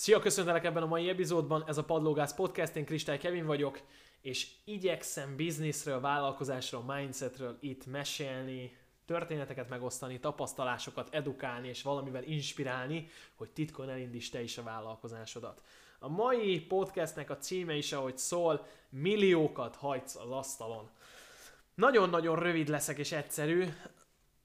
Szia, köszöntelek ebben a mai epizódban, ez a Padlógász Podcast, én Kristály Kevin vagyok, és igyekszem bizniszről, vállalkozásról, mindsetről itt mesélni, történeteket megosztani, tapasztalásokat edukálni és valamivel inspirálni, hogy titkon elindíts te is a vállalkozásodat. A mai podcastnek a címe is, ahogy szól, milliókat hagysz az asztalon. Nagyon-nagyon rövid leszek és egyszerű.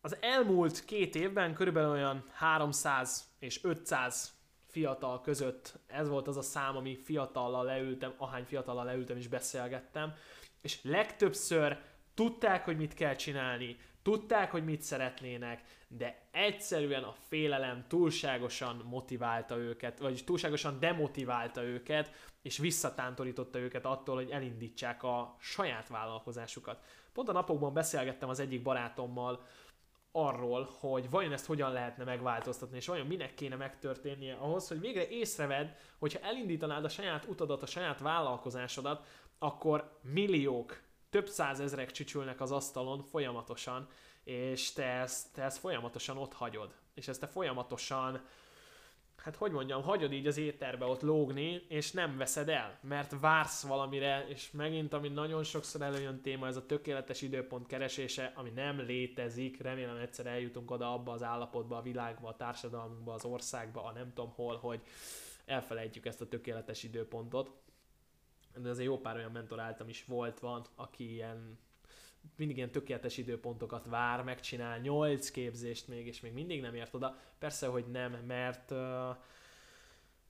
Az elmúlt két évben körülbelül olyan 300 és 500 fiatal között, ez volt az a szám, ami fiatallal leültem, ahány fiatallal leültem és beszélgettem, és legtöbbször tudták, hogy mit kell csinálni, tudták, hogy mit szeretnének, de egyszerűen a félelem túlságosan motiválta őket, vagy túlságosan demotiválta őket, és visszatántorította őket attól, hogy elindítsák a saját vállalkozásukat. Pont a napokban beszélgettem az egyik barátommal, arról, hogy vajon ezt hogyan lehetne megváltoztatni, és vajon minek kéne megtörténnie ahhoz, hogy végre észrevedd, hogyha elindítanád a saját utadat, a saját vállalkozásodat, akkor milliók, több százezrek csücsülnek az asztalon folyamatosan, és te ezt, te ezt folyamatosan ott hagyod. És ezt te folyamatosan hát hogy mondjam, hagyod így az éterbe ott lógni, és nem veszed el, mert vársz valamire, és megint, ami nagyon sokszor előjön téma, ez a tökéletes időpont keresése, ami nem létezik, remélem egyszer eljutunk oda abba az állapotba, a világba, a társadalmunkba, az országba, a nem tudom hol, hogy elfelejtjük ezt a tökéletes időpontot. De azért jó pár olyan mentor áltam is volt, van, aki ilyen mindig ilyen tökéletes időpontokat vár, megcsinál nyolc képzést még, és még mindig nem ért oda. Persze, hogy nem, mert uh,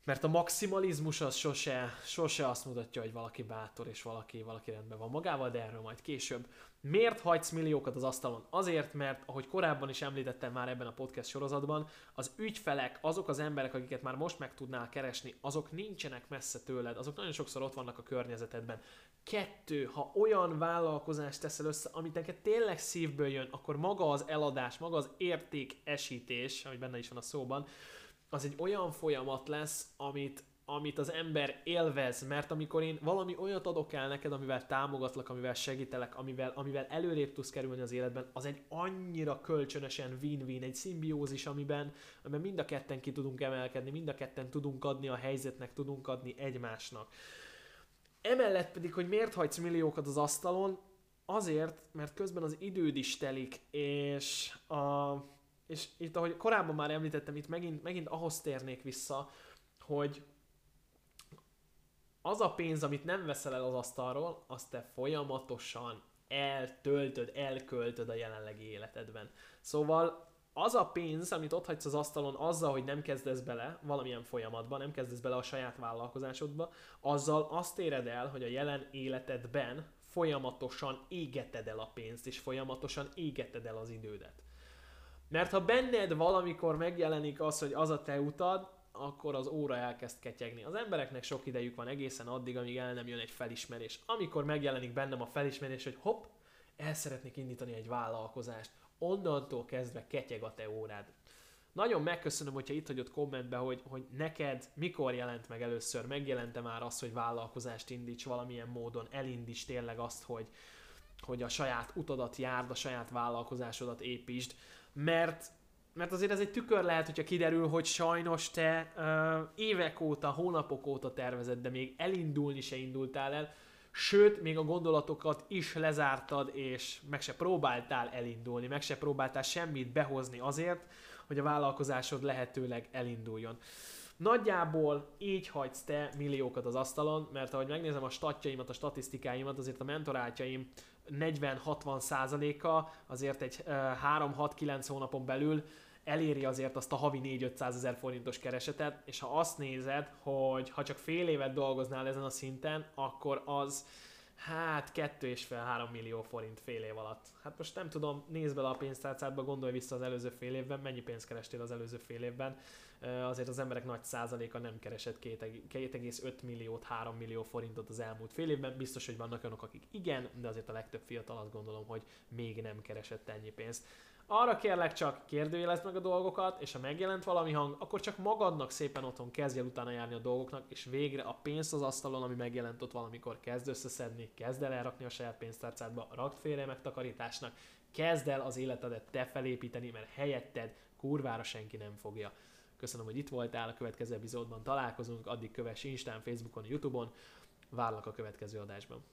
mert a maximalizmus az sose, sose azt mutatja, hogy valaki bátor és valaki, valaki rendben van magával, de erről majd később. Miért hagysz milliókat az asztalon? Azért, mert ahogy korábban is említettem már ebben a podcast sorozatban, az ügyfelek, azok az emberek, akiket már most meg tudnál keresni, azok nincsenek messze tőled, azok nagyon sokszor ott vannak a környezetedben. Kettő, ha olyan vállalkozást teszel össze, amit neked tényleg szívből jön, akkor maga az eladás, maga az értékesítés, ami benne is van a szóban, az egy olyan folyamat lesz, amit, amit az ember élvez, mert amikor én valami olyat adok el neked, amivel támogatlak, amivel segítelek, amivel, amivel előrébb tudsz kerülni az életben, az egy annyira kölcsönösen win-win, egy szimbiózis, amiben, amiben mind a ketten ki tudunk emelkedni, mind a ketten tudunk adni a helyzetnek, tudunk adni egymásnak. Emellett pedig, hogy miért hagysz milliókat az asztalon, azért, mert közben az időd is telik, és a, és itt, ahogy korábban már említettem, itt megint, megint ahhoz térnék vissza, hogy az a pénz, amit nem veszel el az asztalról, azt te folyamatosan eltöltöd, elköltöd a jelenlegi életedben. Szóval az a pénz, amit ott hagysz az asztalon azzal, hogy nem kezdesz bele valamilyen folyamatban, nem kezdesz bele a saját vállalkozásodba, azzal azt éred el, hogy a jelen életedben folyamatosan égeted el a pénzt, és folyamatosan égeted el az idődet. Mert ha benned valamikor megjelenik az, hogy az a te utad, akkor az óra elkezd ketyegni. Az embereknek sok idejük van egészen addig, amíg el nem jön egy felismerés. Amikor megjelenik bennem a felismerés, hogy hopp, el szeretnék indítani egy vállalkozást, onnantól kezdve ketyeg a te órád. Nagyon megköszönöm, hogyha itt hagyott kommentbe, hogy, hogy neked mikor jelent meg először, megjelente már az, hogy vállalkozást indíts valamilyen módon, elindíts tényleg azt, hogy, hogy a saját utadat járd, a saját vállalkozásodat építsd mert mert azért ez egy tükör lehet, hogyha kiderül, hogy sajnos te uh, évek óta, hónapok óta tervezed, de még elindulni se indultál el, sőt, még a gondolatokat is lezártad, és meg se próbáltál elindulni, meg se próbáltál semmit behozni azért, hogy a vállalkozásod lehetőleg elinduljon. Nagyjából így hagysz te milliókat az asztalon, mert ahogy megnézem a statjaimat, a statisztikáimat, azért a mentorátjaim 40-60 százaléka azért egy 3-6-9 hónapon belül eléri azért azt a havi 4-500 ezer forintos keresetet, és ha azt nézed, hogy ha csak fél évet dolgoznál ezen a szinten, akkor az hát kettő és fél három millió forint fél év alatt. Hát most nem tudom, nézd bele a pénztárcádba, gondolj vissza az előző fél évben, mennyi pénzt kerestél az előző fél évben. Azért az emberek nagy százaléka nem keresett 2,5 milliót, 3 millió forintot az elmúlt fél évben. Biztos, hogy vannak olyanok, akik igen, de azért a legtöbb fiatal azt gondolom, hogy még nem keresett ennyi pénzt. Arra kérlek csak, kérdőjelezd meg a dolgokat, és ha megjelent valami hang, akkor csak magadnak szépen otthon kezdj el utána járni a dolgoknak, és végre a pénzt az asztalon, ami megjelent ott valamikor, kezd összeszedni, kezd el elrakni a saját pénztárcádba, rakd félre megtakarításnak, kezd el az életedet te felépíteni, mert helyetted kurvára senki nem fogja. Köszönöm, hogy itt voltál, a következő epizódban találkozunk, addig kövess Instán, Facebookon, Youtube-on, várlak a következő adásban.